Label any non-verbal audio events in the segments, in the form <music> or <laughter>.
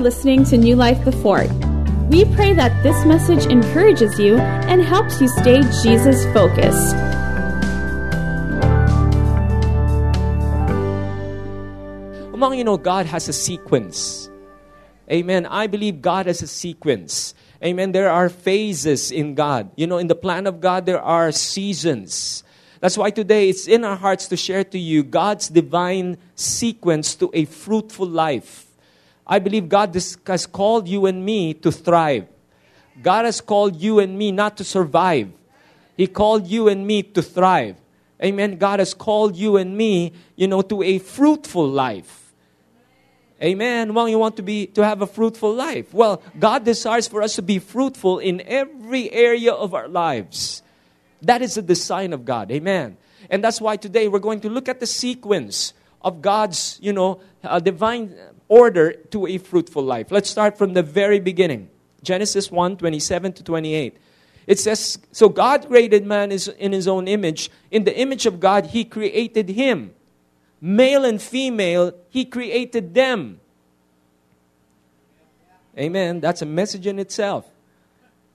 for listening to New Life the Fort. We pray that this message encourages you and helps you stay Jesus focused. Among you know, God has a sequence. Amen. I believe God has a sequence. Amen. There are phases in God. You know, in the plan of God, there are seasons. That's why today it's in our hearts to share to you God's divine sequence to a fruitful life. I believe God has called you and me to thrive. God has called you and me not to survive. He called you and me to thrive. Amen. God has called you and me, you know, to a fruitful life. Amen. Well, you want to be to have a fruitful life. Well, God desires for us to be fruitful in every area of our lives. That is the design of God. Amen. And that's why today we're going to look at the sequence of God's, you know, uh, divine order to a fruitful life. Let's start from the very beginning. Genesis 1 27 to 28. It says, So God created man in his own image. In the image of God, he created him. Male and female, he created them. Amen. That's a message in itself.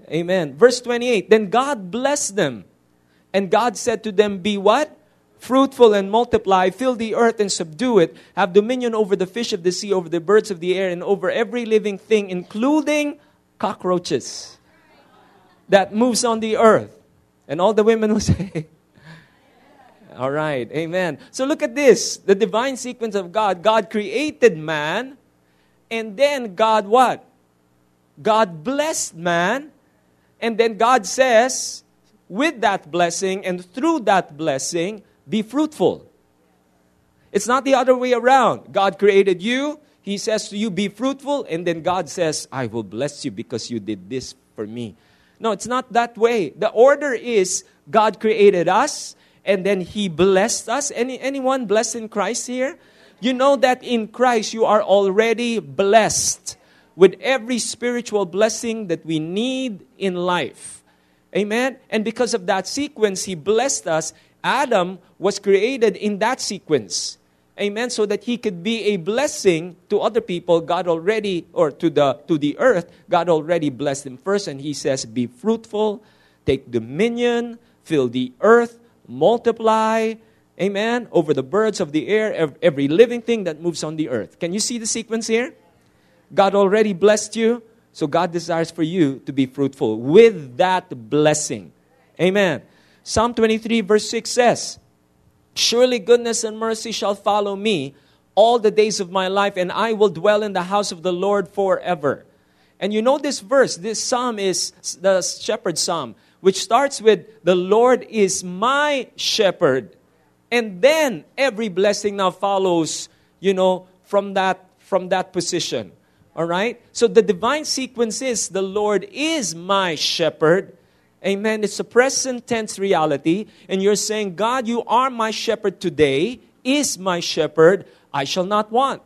Amen. Verse 28 Then God blessed them and God said to them, Be what? Fruitful and multiply, fill the earth and subdue it, have dominion over the fish of the sea, over the birds of the air, and over every living thing, including cockroaches that moves on the earth. And all the women will <laughs> say, All right, amen. So look at this the divine sequence of God. God created man, and then God what? God blessed man, and then God says, with that blessing and through that blessing, be fruitful. It's not the other way around. God created you, He says to you, be fruitful, and then God says, I will bless you because you did this for me. No, it's not that way. The order is God created us, and then He blessed us. Any, anyone blessed in Christ here? You know that in Christ you are already blessed with every spiritual blessing that we need in life. Amen? And because of that sequence, He blessed us. Adam was created in that sequence. Amen. So that he could be a blessing to other people. God already, or to the to the earth, God already blessed him first, and he says, Be fruitful, take dominion, fill the earth, multiply, amen, over the birds of the air, every living thing that moves on the earth. Can you see the sequence here? God already blessed you. So God desires for you to be fruitful with that blessing. Amen. Psalm 23, verse 6 says, Surely goodness and mercy shall follow me all the days of my life, and I will dwell in the house of the Lord forever. And you know this verse, this psalm is the shepherd psalm, which starts with, The Lord is my shepherd. And then every blessing now follows, you know, from that, from that position. All right? So the divine sequence is the Lord is my shepherd. Amen. It's a present tense reality. And you're saying, God, you are my shepherd today, is my shepherd. I shall not want.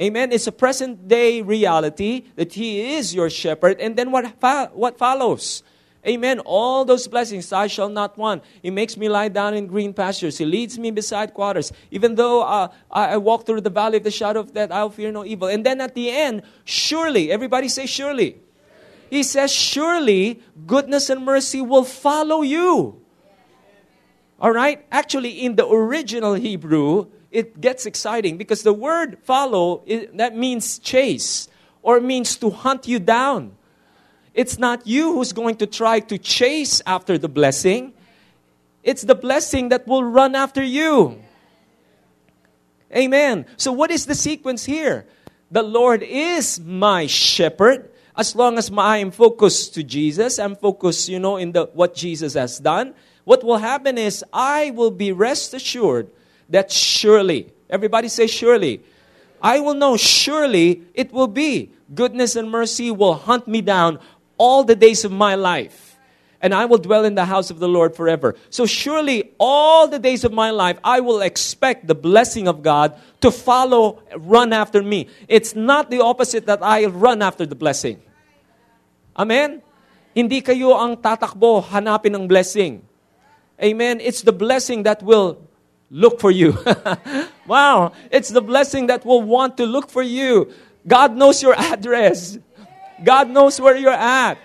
Amen. It's a present day reality that He is your shepherd. And then what, what follows? Amen. All those blessings I shall not want. He makes me lie down in green pastures. He leads me beside waters. Even though uh, I, I walk through the valley of the shadow of death, I'll fear no evil. And then at the end, surely, everybody say surely. He says, surely goodness and mercy will follow you. All right? Actually, in the original Hebrew, it gets exciting because the word follow, it, that means chase or means to hunt you down it's not you who's going to try to chase after the blessing. It's the blessing that will run after you. Amen. So, what is the sequence here? The Lord is my shepherd. As long as I am focused to Jesus, I'm focused, you know, in the what Jesus has done. What will happen is I will be rest assured that surely, everybody say surely, I will know surely it will be goodness and mercy will hunt me down all the days of my life, and I will dwell in the house of the Lord forever. So surely all the days of my life, I will expect the blessing of God to follow, run after me. It's not the opposite that I run after the blessing. Amen? Hindi kayo ang tatakbo, hanapin ng blessing. Amen? It's the blessing that will look for you. <laughs> wow. It's the blessing that will want to look for you God knows your <laughs> address. God knows where you're at.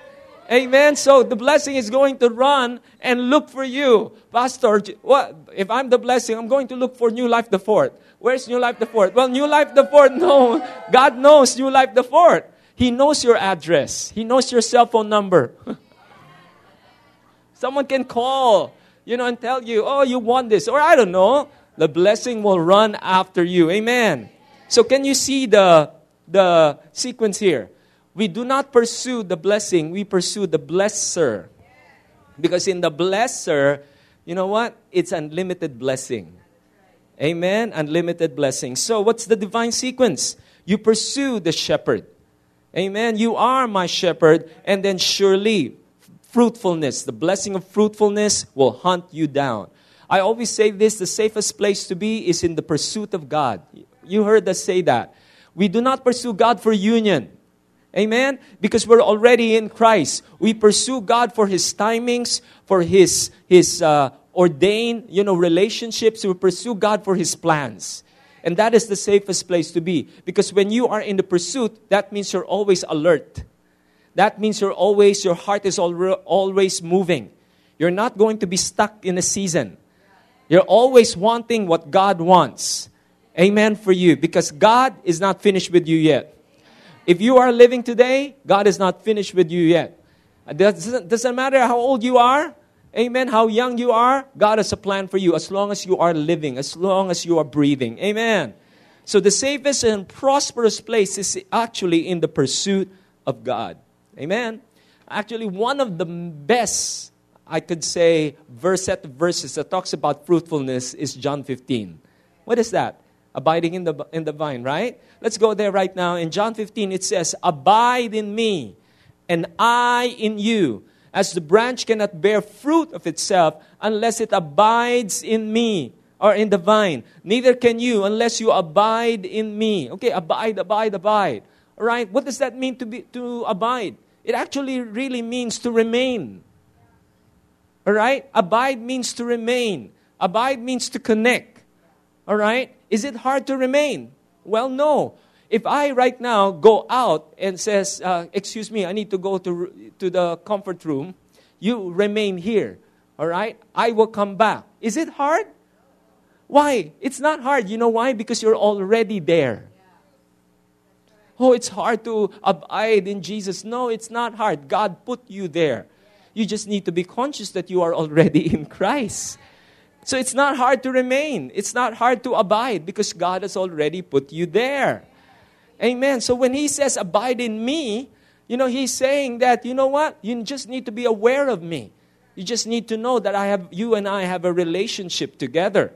Amen. So the blessing is going to run and look for you. Pastor, what if I'm the blessing? I'm going to look for New Life the Fort. Where's New Life the Fort? Well, New Life the Fort, <laughs> no. God knows New Life the Fort. He knows your address. He knows your cell phone number. <laughs> Someone can call, you know, and tell you, oh, you want this. Or I don't know. The blessing will run after you. Amen. So can you see the, the sequence here? We do not pursue the blessing, we pursue the blesser. Because in the blesser, you know what? It's unlimited blessing. Amen? Unlimited blessing. So, what's the divine sequence? You pursue the shepherd. Amen? You are my shepherd, and then surely fruitfulness, the blessing of fruitfulness will hunt you down. I always say this the safest place to be is in the pursuit of God. You heard us say that. We do not pursue God for union. Amen? Because we're already in Christ. We pursue God for His timings, for His, His uh, ordained, you know, relationships. We pursue God for His plans. And that is the safest place to be. Because when you are in the pursuit, that means you're always alert. That means you're always, your heart is always moving. You're not going to be stuck in a season. You're always wanting what God wants. Amen for you. Because God is not finished with you yet. If you are living today, God is not finished with you yet. Uh, it doesn't, doesn't matter how old you are, amen, how young you are, God has a plan for you as long as you are living, as long as you are breathing. Amen. So the safest and prosperous place is actually in the pursuit of God. Amen. Actually, one of the best, I could say, verse verses that talks about fruitfulness is John 15. What is that? Abiding in the, in the vine, right? Let's go there right now. In John 15, it says, Abide in me, and I in you. As the branch cannot bear fruit of itself unless it abides in me or in the vine, neither can you unless you abide in me. Okay, abide, abide, abide. All right, what does that mean to, be, to abide? It actually really means to remain. All right? Abide means to remain. Abide means to connect. All right? Is it hard to remain? Well, no. If I right now go out and says, uh, "Excuse me, I need to go to to the comfort room," you remain here. All right, I will come back. Is it hard? Why? It's not hard. You know why? Because you're already there. Oh, it's hard to abide in Jesus. No, it's not hard. God put you there. You just need to be conscious that you are already <laughs> in Christ. So it's not hard to remain. It's not hard to abide because God has already put you there. Amen. So when he says, abide in me, you know, he's saying that, you know what? You just need to be aware of me. You just need to know that I have, you and I have a relationship together.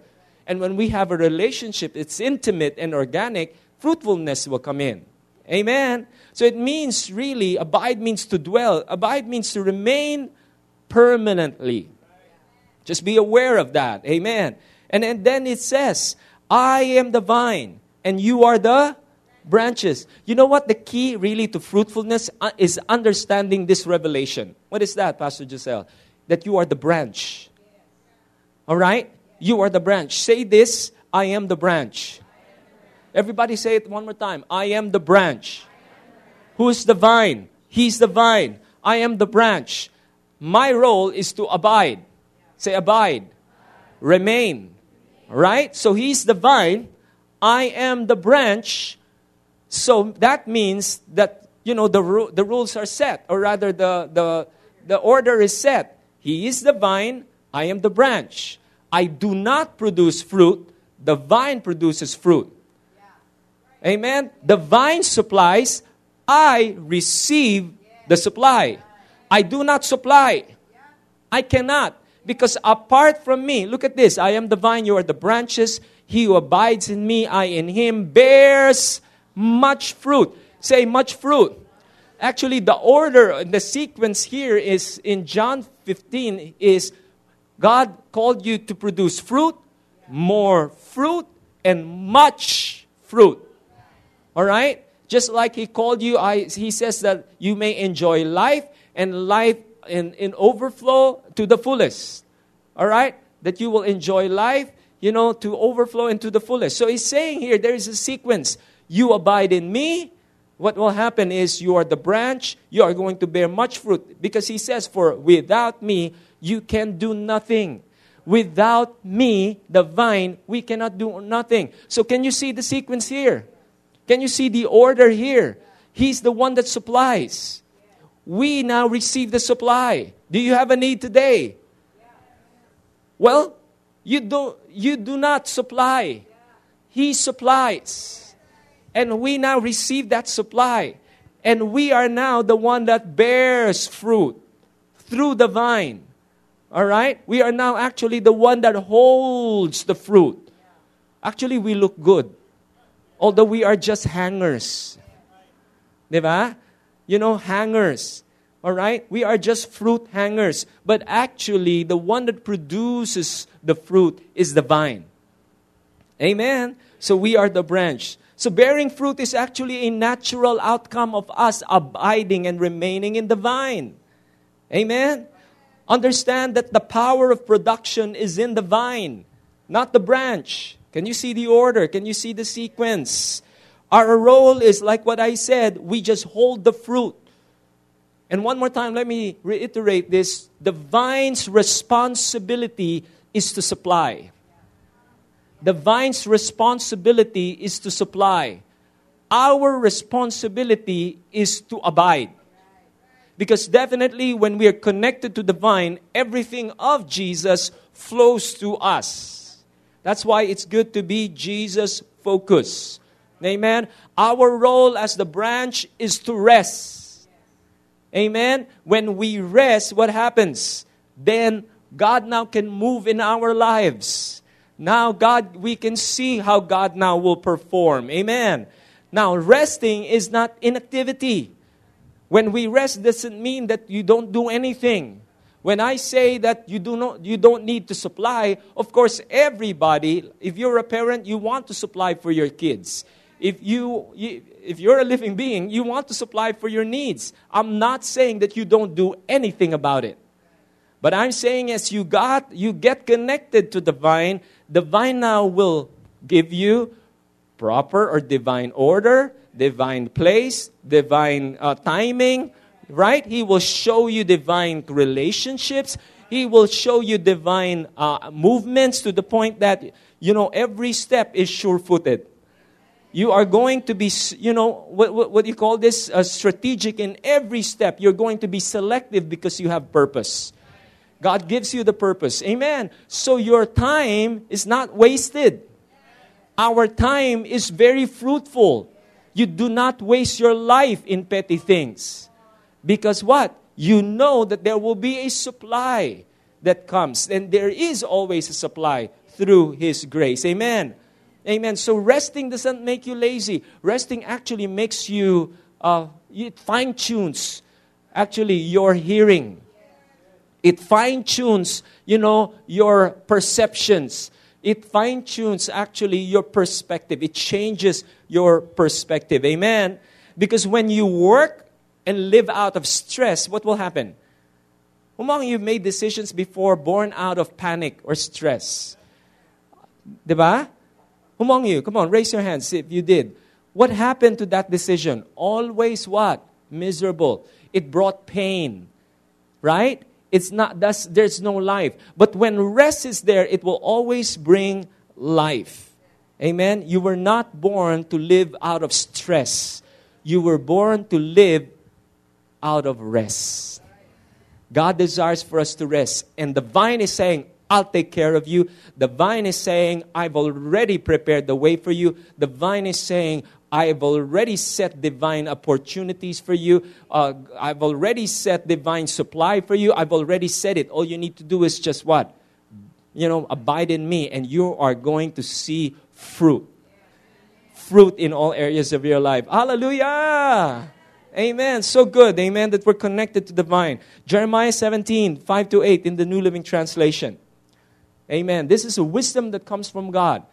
And when we have a relationship, it's intimate and organic, fruitfulness will come in. Amen. So it means really, abide means to dwell. Abide means to remain permanently. Just be aware of that. Amen. And, and then it says, I am the vine, and you are the branches. You know what? The key really to fruitfulness uh, is understanding this revelation. What is that, Pastor Giselle? That you are the branch. All right? You are the branch. Say this I am the branch. Everybody say it one more time. I am the branch. Who is the vine? He's the vine. I am the branch. My role is to abide. Say abide. Remain. Right? So he's the vine. I am the branch. So that means that, you know, the, ru- the rules are set, or rather, the, the, the order is set. He is the vine. I am the branch. I do not produce fruit. The vine produces fruit. Amen. The vine supplies. I receive the supply. I do not supply. I cannot. Because apart from me, look at this I am the vine, you are the branches. He who abides in me, I in him, bears much fruit. Say, much fruit. Actually, the order, the sequence here is in John 15 is God called you to produce fruit, more fruit, and much fruit. All right? Just like He called you, I, He says that you may enjoy life and life in, in overflow to the fullest. All right? That you will enjoy life, you know, to overflow into the fullest. So he's saying here there is a sequence. You abide in me, what will happen is you are the branch, you are going to bear much fruit. Because he says, For without me, you can do nothing. Without me, the vine, we cannot do nothing. So, can you see the sequence here? Can you see the order here? He's the one that supplies. We now receive the supply. Do you have a need today? Well, you do, you do not supply. He supplies. And we now receive that supply. And we are now the one that bears fruit through the vine. All right? We are now actually the one that holds the fruit. Actually, we look good. Although we are just hangers. Diba? You know, hangers. All right? We are just fruit hangers. But actually, the one that produces the fruit is the vine. Amen. So we are the branch. So bearing fruit is actually a natural outcome of us abiding and remaining in the vine. Amen. Understand that the power of production is in the vine, not the branch. Can you see the order? Can you see the sequence? Our role is like what I said, we just hold the fruit. And one more time, let me reiterate this the vine's responsibility is to supply. The vine's responsibility is to supply. Our responsibility is to abide. Because definitely, when we are connected to the vine, everything of Jesus flows to us. That's why it's good to be Jesus focused. Amen. Our role as the branch is to rest. Amen. When we rest, what happens? Then God now can move in our lives. Now, God, we can see how God now will perform. Amen. Now, resting is not inactivity. When we rest doesn't mean that you don't do anything. When I say that you do not you don't need to supply, of course everybody, if you're a parent, you want to supply for your kids. If you, if you're a living being, you want to supply for your needs. I'm not saying that you don't do anything about it. But I'm saying as you got you get connected to the vine, the vine now will give you proper or divine order, divine place, divine uh, timing, right? He will show you divine relationships. He will show you divine uh, movements to the point that, you know, every step is sure footed. You are going to be, you know, what, what, what you call this? Uh, strategic in every step. You're going to be selective because you have purpose. God gives you the purpose. Amen. So your time is not wasted. Our time is very fruitful. You do not waste your life in petty things. Because what? You know that there will be a supply that comes. And there is always a supply through His grace. Amen. Amen. So resting doesn't make you lazy. Resting actually makes you, uh, it fine tunes actually your hearing. It fine tunes, you know, your perceptions. It fine tunes actually your perspective. It changes your perspective. Amen. Because when you work and live out of stress, what will happen? Among you made decisions before born out of panic or stress? Diba? Among you, come on, raise your hands if you did. What happened to that decision? Always what? Miserable. It brought pain. Right? It's not, that's, there's no life. But when rest is there, it will always bring life. Amen? You were not born to live out of stress. You were born to live out of rest. God desires for us to rest. And the vine is saying, I'll take care of you. The vine is saying, I've already prepared the way for you. The vine is saying, I've already set divine opportunities for you. Uh, I've already set divine supply for you. I've already said it. All you need to do is just what? You know, abide in me, and you are going to see fruit. Fruit in all areas of your life. Hallelujah! Amen. So good. Amen. That we're connected to the vine. Jeremiah 17, 5 to 8 in the New Living Translation. Amen. This is a wisdom that comes from God.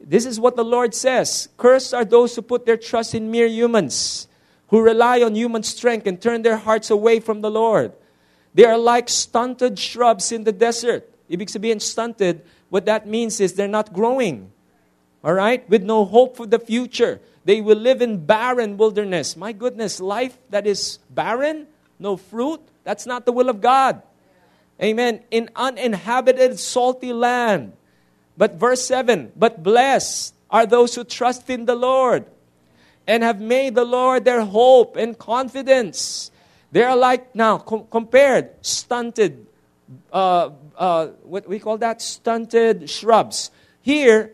This is what the Lord says Cursed are those who put their trust in mere humans, who rely on human strength and turn their hearts away from the Lord. They are like stunted shrubs in the desert. Ibig sabihin, stunted, what that means is they're not growing. all right, with no hope for the future. They will live in barren wilderness. My goodness, life that is barren, no fruit, that's not the will of God. Amen. In uninhabited, salty land. But verse 7 But blessed are those who trust in the Lord and have made the Lord their hope and confidence. They are like, now, com- compared, stunted, uh, uh, what we call that? Stunted shrubs. Here,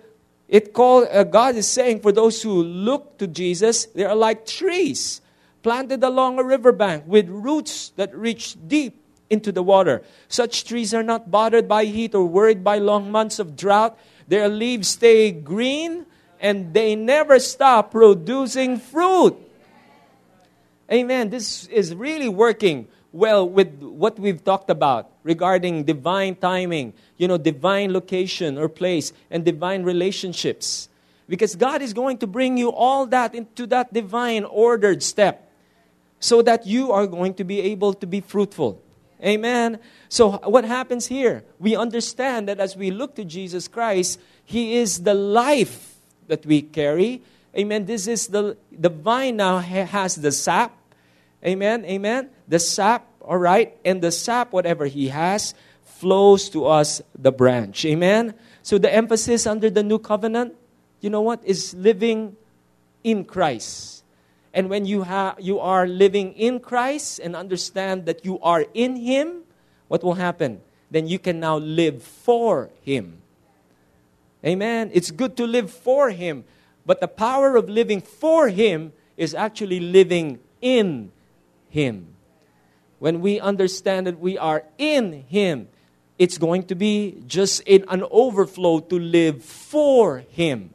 it called, uh, God is saying for those who look to Jesus, they are like trees planted along a riverbank with roots that reach deep into the water. Such trees are not bothered by heat or worried by long months of drought. Their leaves stay green and they never stop producing fruit. Amen. This is really working well with what we've talked about regarding divine timing, you know, divine location or place, and divine relationships. Because God is going to bring you all that into that divine ordered step so that you are going to be able to be fruitful. Amen. So, what happens here? We understand that as we look to Jesus Christ, He is the life that we carry. Amen. This is the, the vine now has the sap. Amen. Amen. The sap, all right. And the sap, whatever He has, flows to us the branch. Amen. So, the emphasis under the new covenant, you know what, is living in Christ. And when you, ha- you are living in Christ and understand that you are in Him, what will happen? Then you can now live for Him. Amen. It's good to live for Him, but the power of living for Him is actually living in Him. When we understand that we are in Him, it's going to be just in an overflow to live for Him.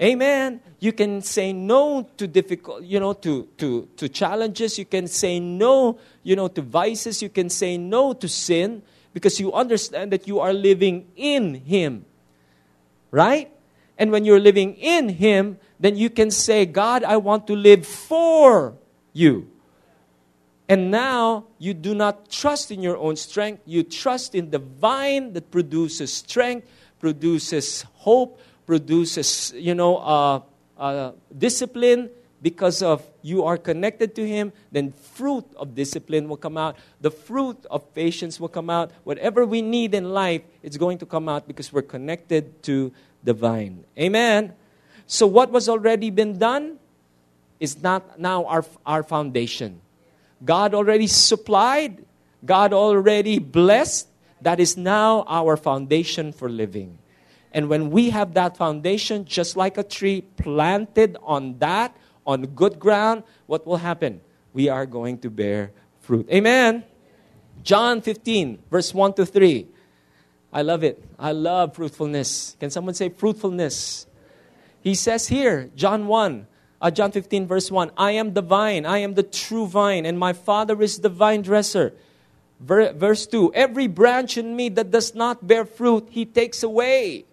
Amen. You can say no to difficult, you know, to, to, to challenges. You can say no, you know, to vices. You can say no to sin because you understand that you are living in Him. Right? And when you're living in Him, then you can say, God, I want to live for you. And now you do not trust in your own strength. You trust in the vine that produces strength, produces hope, produces, you know, uh, uh, discipline because of you are connected to him then fruit of discipline will come out. The fruit of patience will come out. Whatever we need in life it's going to come out because we're connected to the vine. Amen. So what was already been done is not now our, our foundation. God already supplied. God already blessed. That is now our foundation for living and when we have that foundation, just like a tree planted on that, on good ground, what will happen? We are going to bear fruit. Amen. John 15, verse 1 to 3. I love it. I love fruitfulness. Can someone say fruitfulness? He says here, John 1, uh, John 15, verse 1 I am the vine, I am the true vine, and my Father is the vine dresser. Ver- verse 2 Every branch in me that does not bear fruit, he takes away.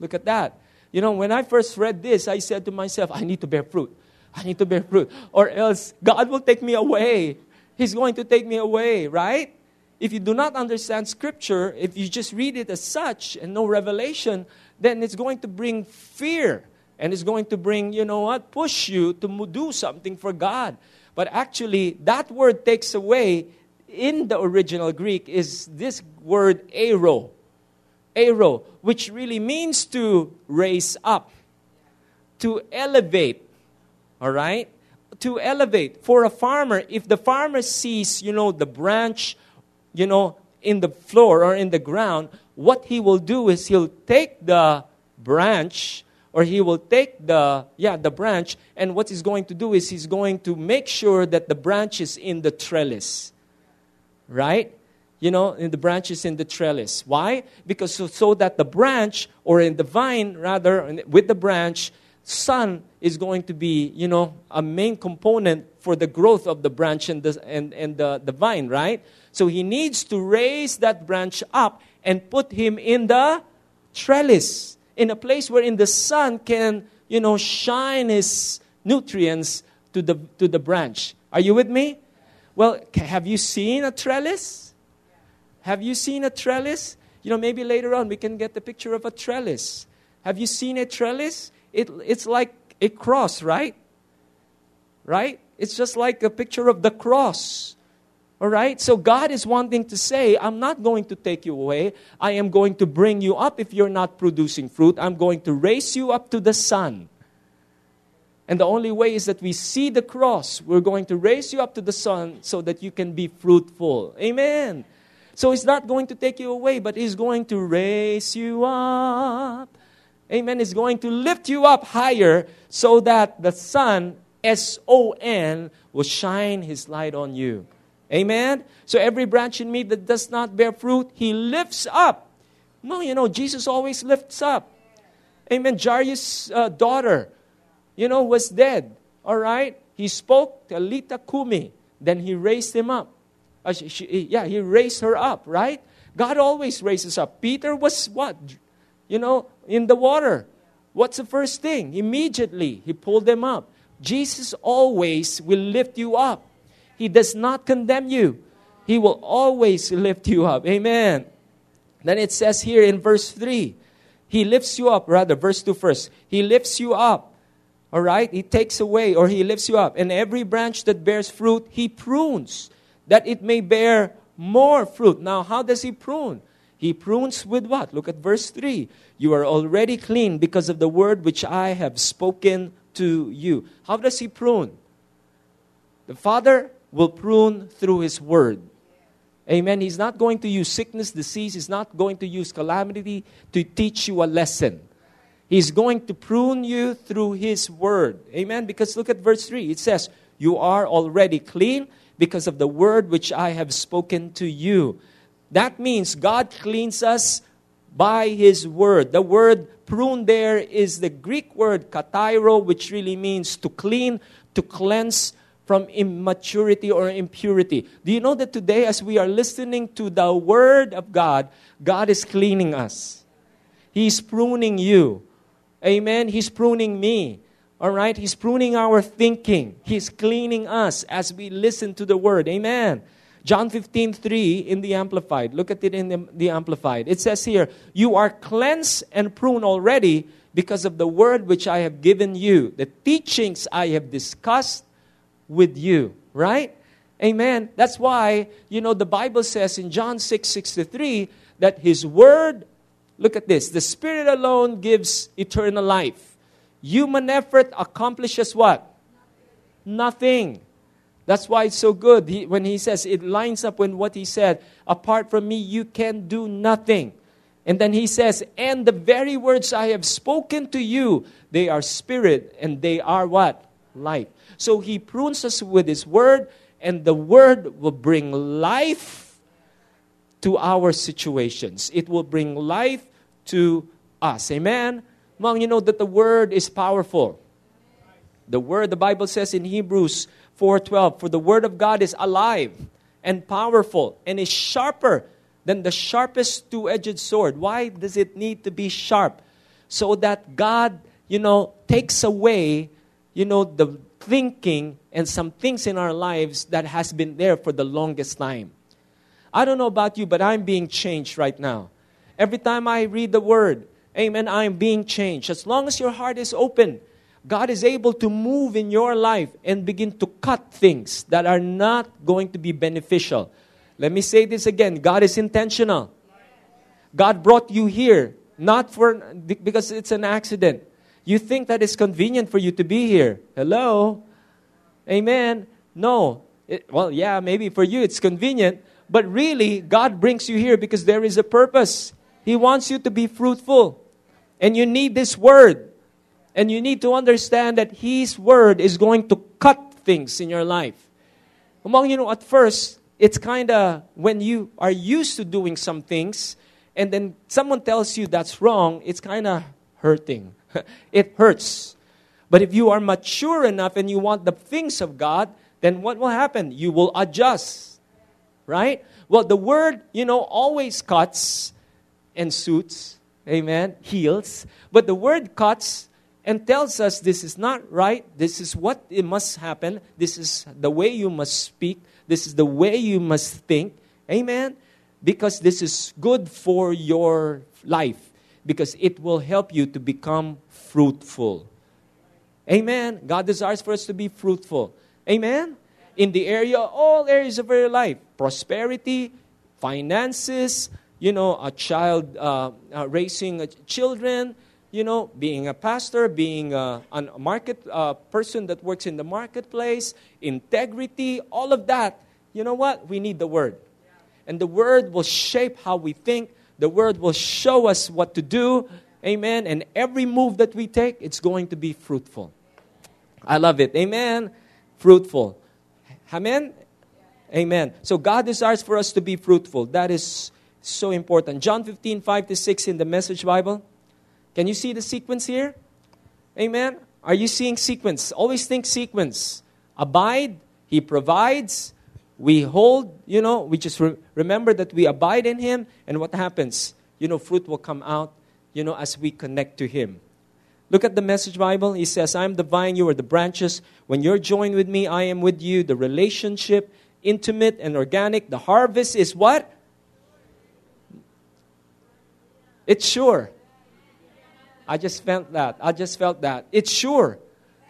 Look at that. You know, when I first read this, I said to myself, I need to bear fruit. I need to bear fruit. Or else God will take me away. He's going to take me away, right? If you do not understand Scripture, if you just read it as such and no revelation, then it's going to bring fear. And it's going to bring, you know what, push you to do something for God. But actually, that word takes away in the original Greek is this word airo airo, which really means to raise up, to elevate. All right? To elevate. For a farmer, if the farmer sees, you know, the branch, you know, in the floor or in the ground, what he will do is he'll take the branch or he will take the yeah the branch and what he's going to do is he's going to make sure that the branch is in the trellis right you know, in the branches in the trellis. Why? Because so, so, that the branch, or in the vine rather, with the branch, sun is going to be, you know, a main component for the growth of the branch and the, and, and the, the vine, right? So he needs to raise that branch up and put him in the trellis, in a place wherein the sun can, you know, shine his nutrients to the, to the branch. Are you with me? Well, have you seen a trellis? Have you seen a trellis? You know, maybe later on we can get the picture of a trellis. Have you seen a trellis? It, it's like a cross, right? Right? It's just like a picture of the cross. All right? So God is wanting to say, I'm not going to take you away. I am going to bring you up if you're not producing fruit. I'm going to raise you up to the sun. And the only way is that we see the cross. We're going to raise you up to the sun so that you can be fruitful. Amen. So He's not going to take you away, but He's going to raise you up. Amen. He's going to lift you up higher so that the sun, S O N, will shine His light on you. Amen. So every branch in me that does not bear fruit, He lifts up. No, you know, Jesus always lifts up. Amen. Jairus' uh, daughter you know, was dead. All right? He spoke, to Talita Kumi. Then he raised him up. Uh, she, she, yeah, he raised her up, right? God always raises up. Peter was what? You know, in the water. What's the first thing? Immediately, he pulled them up. Jesus always will lift you up. He does not condemn you. He will always lift you up. Amen. Then it says here in verse 3, He lifts you up, rather, verse 2 first. He lifts you up all right? He takes away or he lifts you up. And every branch that bears fruit, he prunes that it may bear more fruit. Now, how does he prune? He prunes with what? Look at verse 3. You are already clean because of the word which I have spoken to you. How does he prune? The Father will prune through his word. Amen. He's not going to use sickness, disease. He's not going to use calamity to teach you a lesson. He's going to prune you through His word. Amen. Because look at verse 3. It says, You are already clean because of the word which I have spoken to you. That means God cleans us by His word. The word prune there is the Greek word kathairo, which really means to clean, to cleanse from immaturity or impurity. Do you know that today, as we are listening to the word of God, God is cleaning us? He's pruning you. Amen. He's pruning me. All right? He's pruning our thinking. He's cleaning us as we listen to the word. Amen. John 15, 3 in the Amplified. Look at it in the, the Amplified. It says here, You are cleansed and pruned already because of the word which I have given you, the teachings I have discussed with you. Right? Amen. That's why, you know, the Bible says in John 6 63 that His word Look at this. The Spirit alone gives eternal life. Human effort accomplishes what? Nothing. That's why it's so good he, when he says it lines up with what he said. Apart from me, you can do nothing. And then he says, And the very words I have spoken to you, they are spirit and they are what? Life. So he prunes us with his word, and the word will bring life to our situations. It will bring life to us. Amen? Mom, you know that the word is powerful. The word, the Bible says in Hebrews 4:12, for the word of God is alive and powerful and is sharper than the sharpest two-edged sword. Why does it need to be sharp? So that God, you know, takes away, you know, the thinking and some things in our lives that has been there for the longest time. I don't know about you, but I'm being changed right now. Every time I read the word, amen, I am being changed. As long as your heart is open, God is able to move in your life and begin to cut things that are not going to be beneficial. Let me say this again God is intentional. God brought you here, not for because it's an accident. You think that it's convenient for you to be here. Hello? Amen. No. It, well, yeah, maybe for you it's convenient, but really, God brings you here because there is a purpose. He wants you to be fruitful. And you need this word. And you need to understand that His word is going to cut things in your life. Among you know, at first, it's kind of when you are used to doing some things and then someone tells you that's wrong, it's kind of hurting. <laughs> it hurts. But if you are mature enough and you want the things of God, then what will happen? You will adjust. Right? Well, the word, you know, always cuts and suits, amen, heals. But the word cuts and tells us this is not right, this is what it must happen, this is the way you must speak, this is the way you must think, amen, because this is good for your life. because it will help you to become fruitful. Amen. God desires for us to be fruitful. Amen. In the area, all areas of our life prosperity, finances, you know, a child uh, uh, raising children, you know, being a pastor, being a, a market uh, person that works in the marketplace, integrity, all of that. You know what? We need the Word. And the Word will shape how we think, the Word will show us what to do. Amen. And every move that we take, it's going to be fruitful. I love it. Amen. Fruitful. Amen. Amen. So God desires for us to be fruitful. That is so important. John 15, 5 to 6 in the Message Bible. Can you see the sequence here? Amen. Are you seeing sequence? Always think sequence. Abide, He provides. We hold, you know, we just re- remember that we abide in Him, and what happens? You know, fruit will come out, you know, as we connect to Him. Look at the message Bible. He says, I am the vine, you are the branches. When you're joined with me, I am with you. The relationship, intimate and organic. The harvest is what? It's sure. I just felt that. I just felt that. It's sure.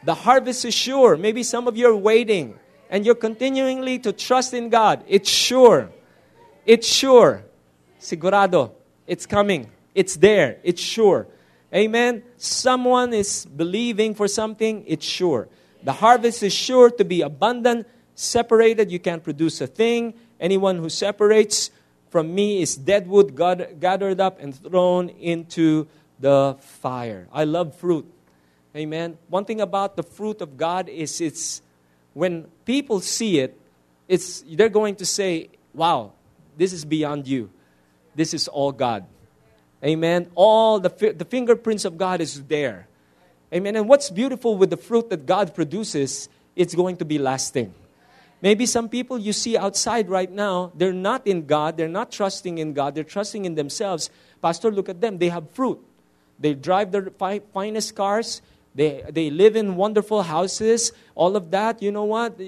The harvest is sure. Maybe some of you are waiting and you're continually to trust in God. It's sure. It's sure. Sigurado. It's coming. It's there. It's sure. Amen. Someone is believing for something. It's sure. The harvest is sure to be abundant. Separated, you can't produce a thing. Anyone who separates from me is dead wood gathered up and thrown into the fire. I love fruit. Amen. One thing about the fruit of God is it's when people see it, it's they're going to say, "Wow, this is beyond you. This is all God." Amen. All the the fingerprints of God is there. Amen. And what's beautiful with the fruit that God produces, it's going to be lasting. Maybe some people you see outside right now, they're not in God, they're not trusting in God, they're trusting in themselves. Pastor, look at them. They have fruit. They drive the fi- finest cars. They, they live in wonderful houses. All of that, you know what?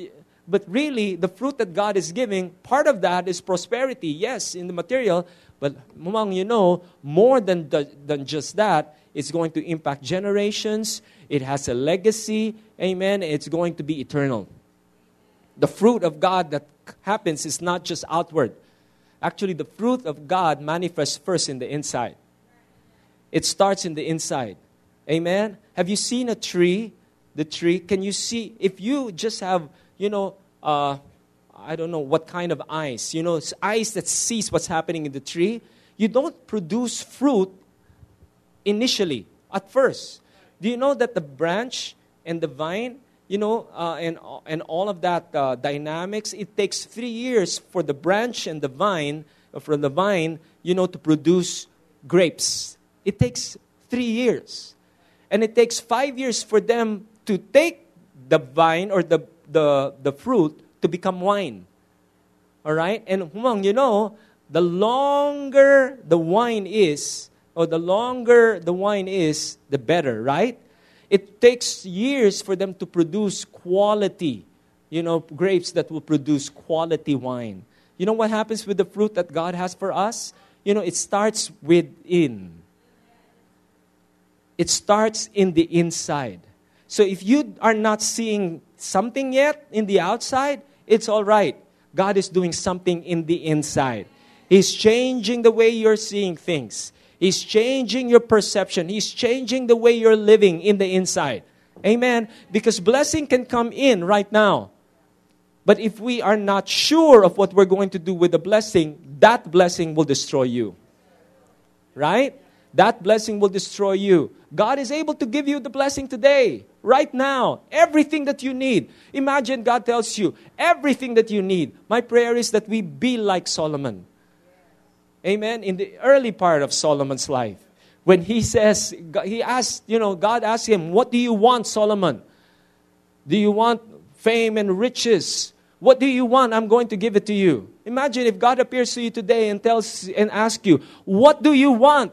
But really, the fruit that God is giving, part of that is prosperity, yes, in the material. But among you know, more than, the, than just that, it's going to impact generations. It has a legacy. Amen. It's going to be eternal. The fruit of God that happens is not just outward. Actually, the fruit of God manifests first in the inside. It starts in the inside. Amen. Have you seen a tree? The tree. Can you see? If you just have, you know, uh, I don't know what kind of eyes, you know, eyes that sees what's happening in the tree. You don't produce fruit initially, at first. Do you know that the branch and the vine, you know, uh, and, and all of that uh, dynamics, it takes three years for the branch and the vine, uh, for the vine, you know, to produce grapes. It takes three years. And it takes five years for them to take the vine or the, the, the fruit to become wine. All right? And humang, you know, the longer the wine is, or the longer the wine is, the better, right? It takes years for them to produce quality, you know, grapes that will produce quality wine. You know what happens with the fruit that God has for us? You know, it starts within. It starts in the inside. So if you are not seeing something yet in the outside, it's all right. God is doing something in the inside. He's changing the way you're seeing things. He's changing your perception. He's changing the way you're living in the inside. Amen. Because blessing can come in right now. But if we are not sure of what we're going to do with the blessing, that blessing will destroy you. Right? that blessing will destroy you. God is able to give you the blessing today, right now, everything that you need. Imagine God tells you everything that you need. My prayer is that we be like Solomon. Amen. In the early part of Solomon's life, when he says, he asked, you know, God asked him, What do you want, Solomon? Do you want fame and riches? What do you want? I'm going to give it to you. Imagine if God appears to you today and tells and asks you, What do you want?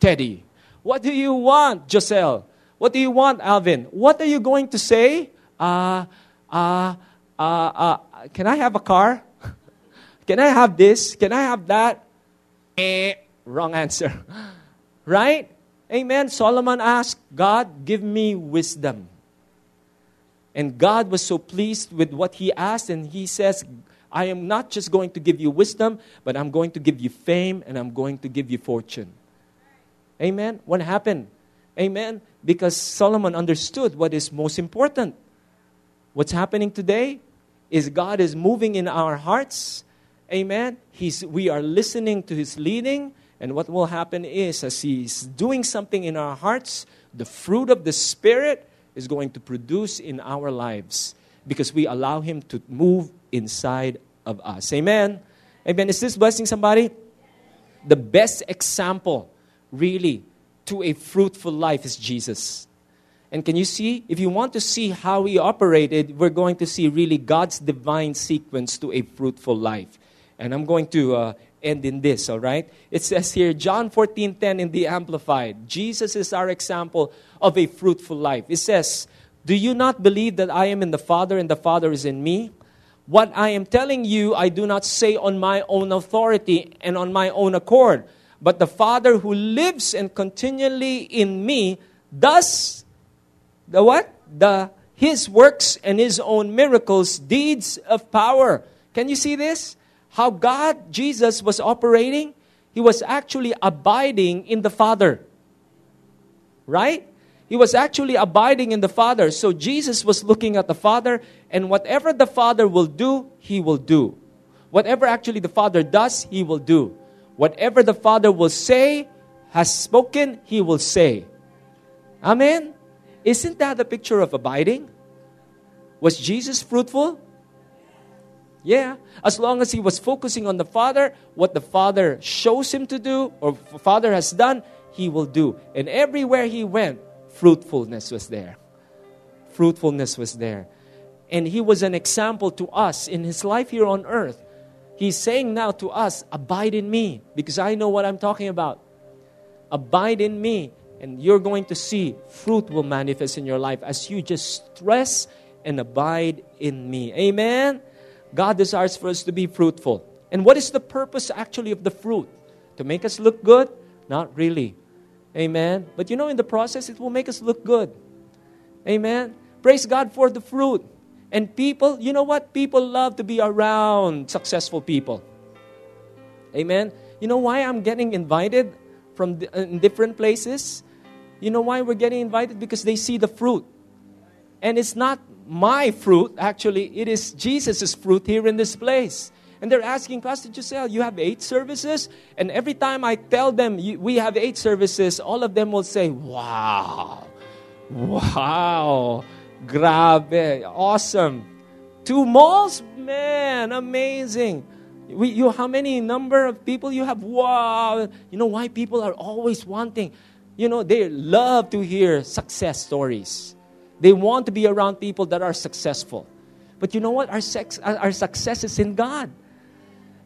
Teddy? What do you want, Giselle? What do you want, Alvin? What are you going to say? Uh, uh, uh, uh, can I have a car? <laughs> can I have this? Can I have that? Eh, wrong answer. <laughs> Right? Amen. Solomon asked, God, give me wisdom. And God was so pleased with what he asked, and he says, I am not just going to give you wisdom, but I'm going to give you fame and I'm going to give you fortune. Amen. What happened? Amen. Because Solomon understood what is most important. What's happening today is God is moving in our hearts. Amen. He's, we are listening to His leading. And what will happen is, as He's doing something in our hearts, the fruit of the Spirit is going to produce in our lives because we allow Him to move inside of us. Amen. Amen. Is this blessing somebody? The best example, really, to a fruitful life is Jesus. And can you see? If you want to see how he operated, we're going to see really God's divine sequence to a fruitful life. And I'm going to uh, end in this, all right? It says here, John 14 10 in the Amplified. Jesus is our example of a fruitful life. It says, Do you not believe that I am in the Father and the Father is in me? What I am telling you, I do not say on my own authority and on my own accord but the Father who lives and continually in me does the what? The his works and his own miracles, deeds of power. Can you see this? How God, Jesus, was operating? He was actually abiding in the Father. Right? He was actually abiding in the Father. So Jesus was looking at the Father, and whatever the Father will do, he will do. Whatever actually the Father does, he will do. Whatever the Father will say, has spoken, He will say. Amen? Isn't that the picture of abiding? Was Jesus fruitful? Yeah. As long as he was focusing on the Father, what the Father shows him to do or Father has done, he will do. And everywhere he went, fruitfulness was there. Fruitfulness was there. And he was an example to us in his life here on earth He's saying now to us, Abide in me, because I know what I'm talking about. Abide in me, and you're going to see fruit will manifest in your life as you just stress and abide in me. Amen? God desires for us to be fruitful. And what is the purpose actually of the fruit? To make us look good? Not really. Amen? But you know, in the process, it will make us look good. Amen? Praise God for the fruit. And people, you know what? People love to be around successful people. Amen. You know why I'm getting invited from uh, in different places? You know why we're getting invited? Because they see the fruit. And it's not my fruit, actually, it is Jesus' fruit here in this place. And they're asking, Pastor Giselle, you have eight services? And every time I tell them we have eight services, all of them will say, Wow, wow. Grabe. Awesome. Two malls? Man, amazing. We, you, how many number of people you have? Wow. You know why people are always wanting? You know, they love to hear success stories. They want to be around people that are successful. But you know what? Our, sex, our success is in God.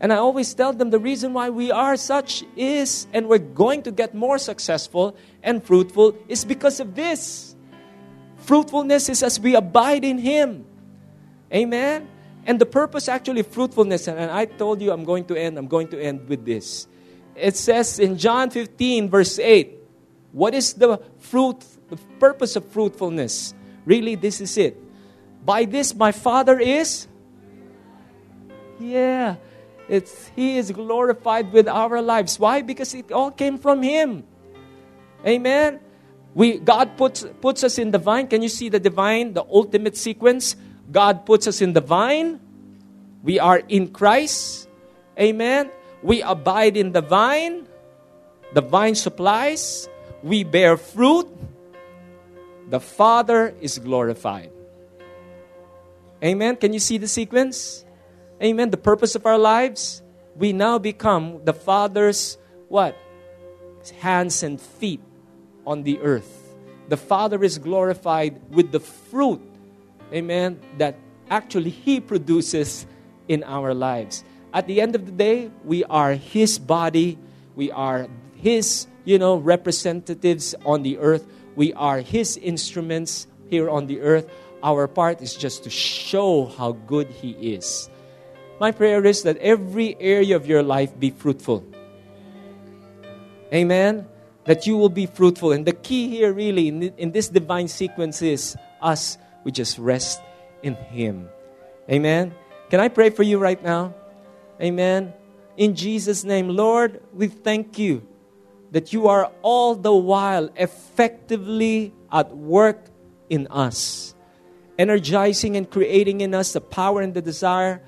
And I always tell them the reason why we are such is, and we're going to get more successful and fruitful, is because of this. Fruitfulness is as we abide in Him. Amen? And the purpose actually fruitfulness, and I told you I'm going to end, I'm going to end with this. It says in John 15, verse 8, what is the fruit, the purpose of fruitfulness? Really, this is it. By this my Father is yeah. It's He is glorified with our lives. Why? Because it all came from Him. Amen. We, God puts, puts us in the vine. Can you see the divine, the ultimate sequence? God puts us in the vine. We are in Christ. Amen. We abide in the vine. The vine supplies. We bear fruit. The Father is glorified. Amen. Can you see the sequence? Amen. The purpose of our lives. We now become the Father's what? Hands and feet on the earth. The Father is glorified with the fruit, amen, that actually He produces in our lives. At the end of the day, we are His body, we are His, you know, representatives on the earth, we are His instruments here on the earth. Our part is just to show how good He is. My prayer is that every area of your life be fruitful. Amen. that you will be fruitful. And the key here, really, in, in this divine sequence is us, we just rest in Him. Amen. Can I pray for you right now? Amen. In Jesus' name, Lord, we thank you that you are all the while effectively at work in us, energizing and creating in us the power and the desire,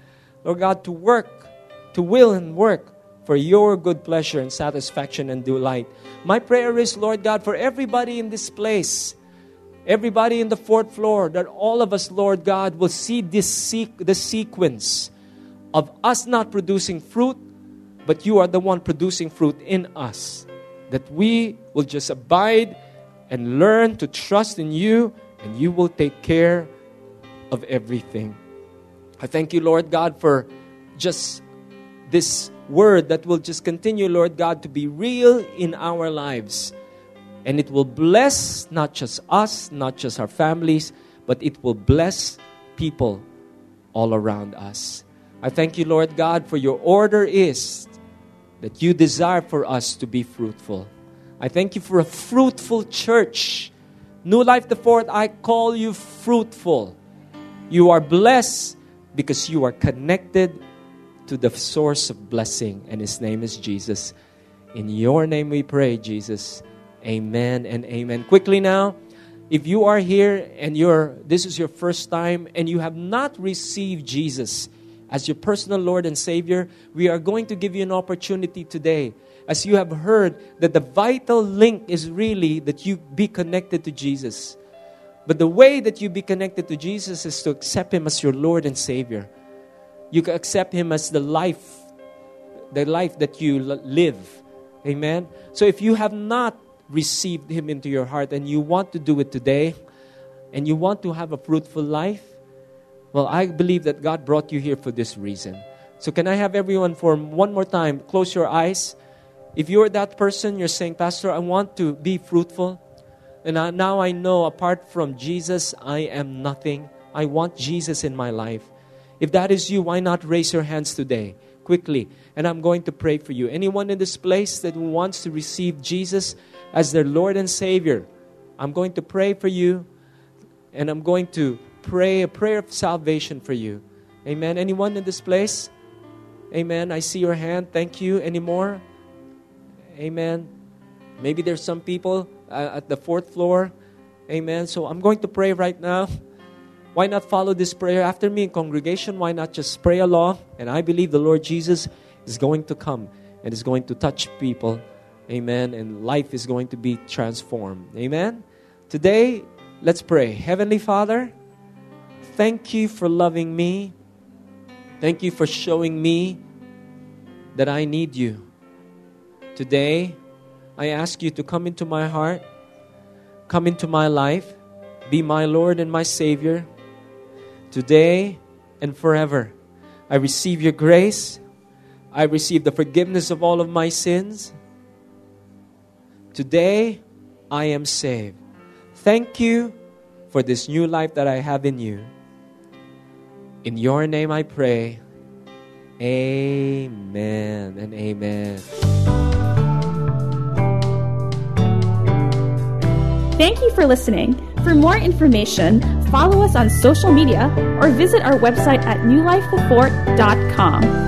Lord God, to work, to will and work for your good pleasure and satisfaction and delight. My prayer is, Lord God, for everybody in this place, everybody in the fourth floor, that all of us, Lord God, will see this se- the sequence of us not producing fruit, but you are the one producing fruit in us. That we will just abide and learn to trust in you, and you will take care of everything. I thank you, Lord God, for just this word that will just continue, Lord God, to be real in our lives. And it will bless not just us, not just our families, but it will bless people all around us. I thank you, Lord God, for your order is that you desire for us to be fruitful. I thank you for a fruitful church. New Life the Fort, I call you fruitful. You are blessed because you are connected to the source of blessing, and His name is Jesus. In your name we pray, Jesus. Amen and amen. Quickly now, if you are here and you're this is your first time and you have not received Jesus as your personal Lord and Savior, we are going to give you an opportunity today. As you have heard that the vital link is really that you be connected to Jesus. But the way that you be connected to Jesus is to accept Him as your Lord and Savior. You can accept Him as the life, the life that you live. Amen. So if you have not received Him into your heart and you want to do it today, and you want to have a fruitful life, well, I believe that God brought you here for this reason. So, can I have everyone for one more time close your eyes? If you're that person, you're saying, Pastor, I want to be fruitful. And I, now I know apart from Jesus, I am nothing. I want Jesus in my life. If that is you, why not raise your hands today, quickly? And I'm going to pray for you. Anyone in this place that wants to receive Jesus as their Lord and Savior, I'm going to pray for you. And I'm going to pray a prayer of salvation for you. Amen. Anyone in this place? Amen. I see your hand. Thank you. Any more? Amen. Maybe there's some people uh, at the fourth floor. Amen. So I'm going to pray right now. Why not follow this prayer after me in congregation? Why not just pray along? And I believe the Lord Jesus is going to come and is going to touch people. Amen. And life is going to be transformed. Amen. Today, let's pray. Heavenly Father, Thank you for loving me. Thank you for showing me that I need you. Today, I ask you to come into my heart, come into my life, be my Lord and my Savior. Today and forever, I receive your grace. I receive the forgiveness of all of my sins. Today, I am saved. Thank you for this new life that I have in you. In your name I pray. Amen and amen. Thank you for listening. For more information, follow us on social media or visit our website at newlifethefort.com.